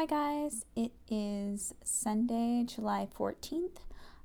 Hi, guys. It is Sunday, July 14th.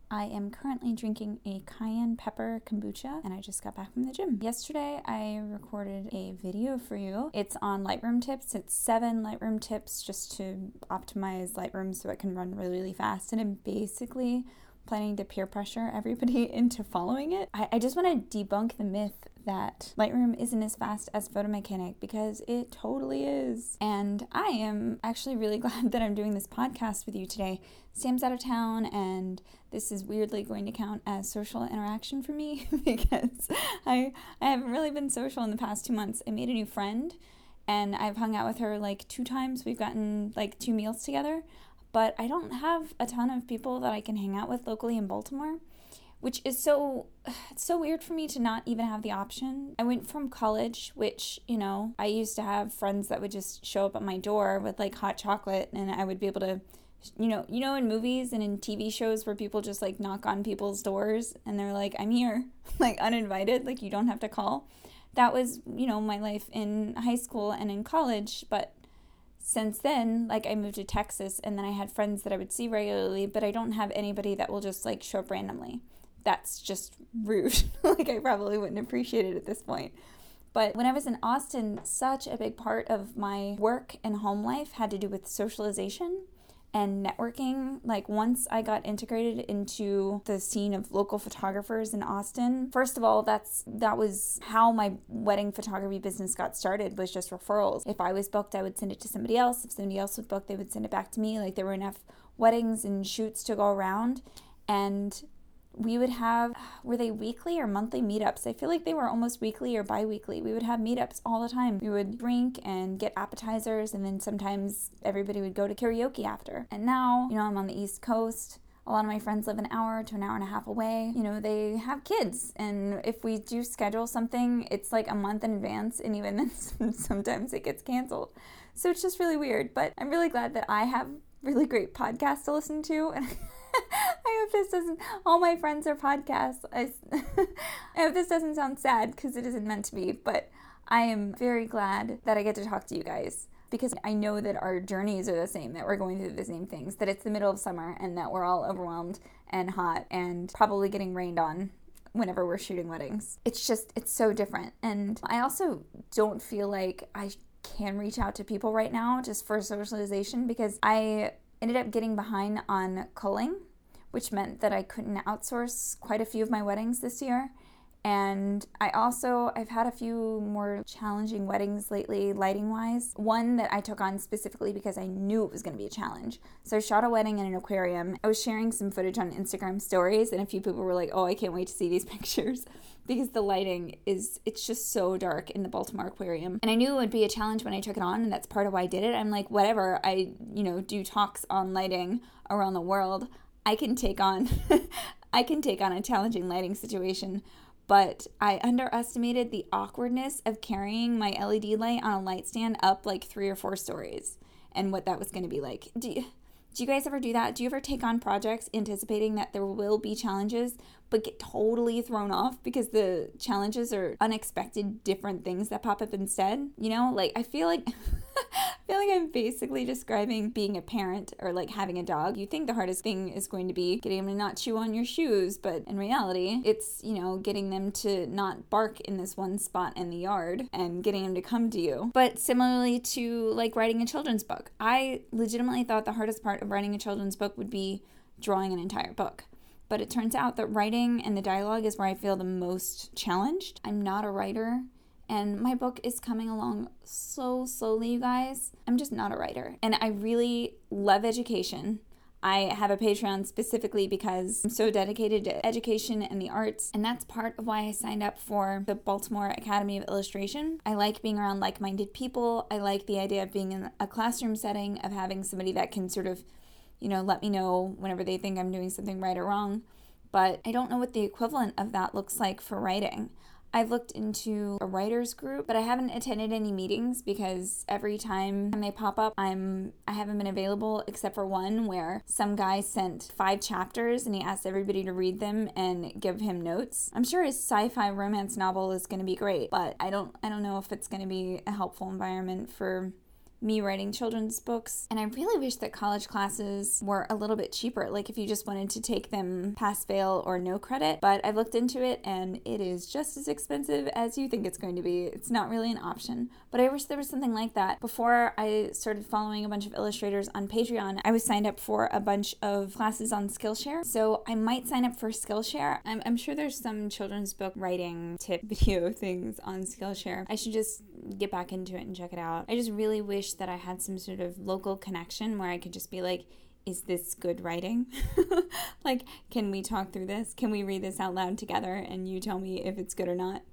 I am currently drinking a cayenne pepper kombucha and I just got back from the gym. Yesterday, I recorded a video for you. It's on Lightroom tips. It's seven Lightroom tips just to optimize Lightroom so it can run really, really fast. And I'm basically planning to peer pressure everybody into following it. I, I just want to debunk the myth that Lightroom isn't as fast as Photomechanic because it totally is. And I am actually really glad that I'm doing this podcast with you today. Sam's out of town, and this is weirdly going to count as social interaction for me because I, I haven't really been social in the past two months. I made a new friend and I've hung out with her like two times. We've gotten like two meals together but I don't have a ton of people that I can hang out with locally in Baltimore, which is so it's so weird for me to not even have the option. I went from college, which, you know, I used to have friends that would just show up at my door with like hot chocolate and I would be able to you know, you know in movies and in TV shows where people just like knock on people's doors and they're like, "I'm here." like uninvited, like you don't have to call. That was, you know, my life in high school and in college, but since then, like I moved to Texas and then I had friends that I would see regularly, but I don't have anybody that will just like show up randomly. That's just rude. like I probably wouldn't appreciate it at this point. But when I was in Austin, such a big part of my work and home life had to do with socialization and networking. Like once I got integrated into the scene of local photographers in Austin, first of all, that's that was how my wedding photography business got started was just referrals. If I was booked, I would send it to somebody else. If somebody else was booked, they would send it back to me. Like there were enough weddings and shoots to go around and we would have were they weekly or monthly meetups i feel like they were almost weekly or bi-weekly we would have meetups all the time we would drink and get appetizers and then sometimes everybody would go to karaoke after and now you know i'm on the east coast a lot of my friends live an hour to an hour and a half away. You know, they have kids. And if we do schedule something, it's like a month in advance. And even then, sometimes it gets canceled. So it's just really weird. But I'm really glad that I have really great podcasts to listen to. I hope this doesn't. All my friends are podcasts. I, I hope this doesn't sound sad because it isn't meant to be, but I am very glad that I get to talk to you guys because I know that our journeys are the same, that we're going through the same things, that it's the middle of summer and that we're all overwhelmed and hot and probably getting rained on whenever we're shooting weddings. It's just, it's so different. And I also don't feel like I can reach out to people right now just for socialization because I ended up getting behind on culling, which meant that I couldn't outsource quite a few of my weddings this year. And I also I've had a few more challenging weddings lately lighting wise. One that I took on specifically because I knew it was going to be a challenge. So I shot a wedding in an aquarium. I was sharing some footage on Instagram stories and a few people were like, "Oh, I can't wait to see these pictures." because the lighting is it's just so dark in the Baltimore aquarium. And I knew it would be a challenge when I took it on and that's part of why I did it. I'm like, whatever. I, you know, do talks on lighting around the world. I can take on I can take on a challenging lighting situation but I underestimated the awkwardness of carrying my LED light on a light stand up like three or four stories and what that was going to be like. Do you, do you guys ever do that? Do you ever take on projects anticipating that there will be challenges, but get totally thrown off because the challenges are unexpected, different things that pop up instead? You know, like I feel like. I feel like I'm basically describing being a parent or like having a dog. You think the hardest thing is going to be getting them to not chew on your shoes, but in reality, it's, you know, getting them to not bark in this one spot in the yard and getting them to come to you. But similarly to like writing a children's book, I legitimately thought the hardest part of writing a children's book would be drawing an entire book. But it turns out that writing and the dialogue is where I feel the most challenged. I'm not a writer. And my book is coming along so slowly, you guys. I'm just not a writer. And I really love education. I have a Patreon specifically because I'm so dedicated to education and the arts, and that's part of why I signed up for the Baltimore Academy of Illustration. I like being around like minded people. I like the idea of being in a classroom setting, of having somebody that can sort of, you know, let me know whenever they think I'm doing something right or wrong. But I don't know what the equivalent of that looks like for writing. I've looked into a writers group, but I haven't attended any meetings because every time they pop up, I'm I haven't been available except for one where some guy sent five chapters and he asked everybody to read them and give him notes. I'm sure his sci-fi romance novel is going to be great, but I don't I don't know if it's going to be a helpful environment for me writing children's books. And I really wish that college classes were a little bit cheaper, like if you just wanted to take them pass fail or no credit. But I've looked into it and it is just as expensive as you think it's going to be. It's not really an option. But I wish there was something like that. Before I started following a bunch of illustrators on Patreon, I was signed up for a bunch of classes on Skillshare. So I might sign up for Skillshare. I'm, I'm sure there's some children's book writing tip video things on Skillshare. I should just get back into it and check it out. I just really wish that I had some sort of local connection where I could just be like, is this good writing? like, can we talk through this? Can we read this out loud together and you tell me if it's good or not?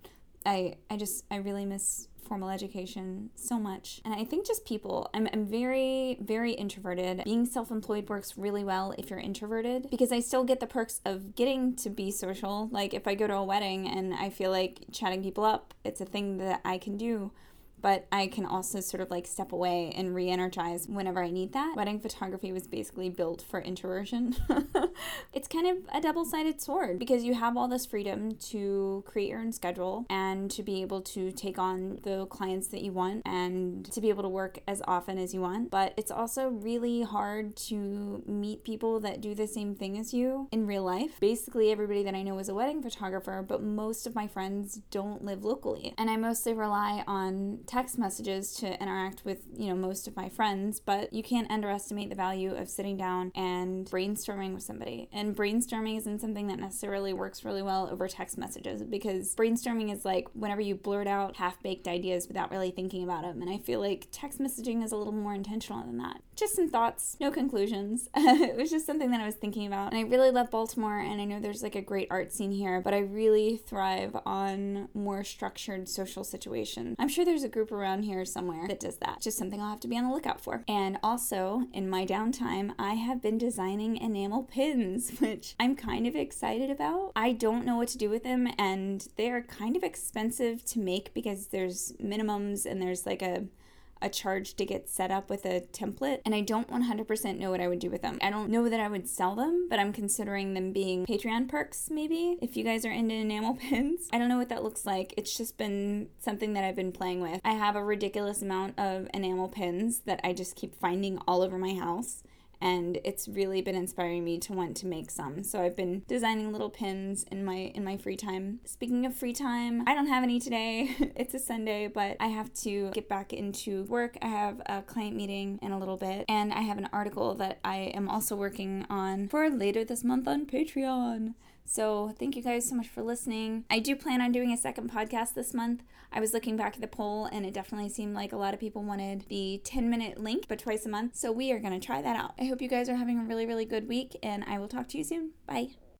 I I just I really miss formal education so much. And I think just people, I'm, I'm very, very introverted. Being self employed works really well if you're introverted because I still get the perks of getting to be social. Like if I go to a wedding and I feel like chatting people up, it's a thing that I can do but I can also sort of like step away and re energize whenever I need that. Wedding photography was basically built for introversion. it's kind of a double sided sword because you have all this freedom to create your own schedule and to be able to take on the clients that you want and to be able to work as often as you want. But it's also really hard to meet people that do the same thing as you in real life. Basically, everybody that I know is a wedding photographer, but most of my friends don't live locally. And I mostly rely on text messages to interact with, you know, most of my friends, but you can't underestimate the value of sitting down and brainstorming with somebody. And brainstorming isn't something that necessarily works really well over text messages because brainstorming is like whenever you blurt out half-baked ideas without really thinking about them. And I feel like text messaging is a little more intentional than that. Just some thoughts, no conclusions. it was just something that I was thinking about. And I really love Baltimore and I know there's like a great art scene here, but I really thrive on more structured social situations. I'm sure there's a group around here somewhere that does that. Just something I'll have to be on the lookout for. And also, in my downtime, I have been designing enamel pins, which I'm kind of excited about. I don't know what to do with them, and they are kind of expensive to make because there's minimums and there's like a a charge to get set up with a template, and I don't 100% know what I would do with them. I don't know that I would sell them, but I'm considering them being Patreon perks, maybe, if you guys are into enamel pins. I don't know what that looks like. It's just been something that I've been playing with. I have a ridiculous amount of enamel pins that I just keep finding all over my house and it's really been inspiring me to want to make some. So I've been designing little pins in my in my free time. Speaking of free time, I don't have any today. it's a Sunday, but I have to get back into work. I have a client meeting in a little bit, and I have an article that I am also working on for later this month on Patreon. So, thank you guys so much for listening. I do plan on doing a second podcast this month. I was looking back at the poll and it definitely seemed like a lot of people wanted the 10 minute link, but twice a month. So, we are going to try that out. I hope you guys are having a really, really good week and I will talk to you soon. Bye.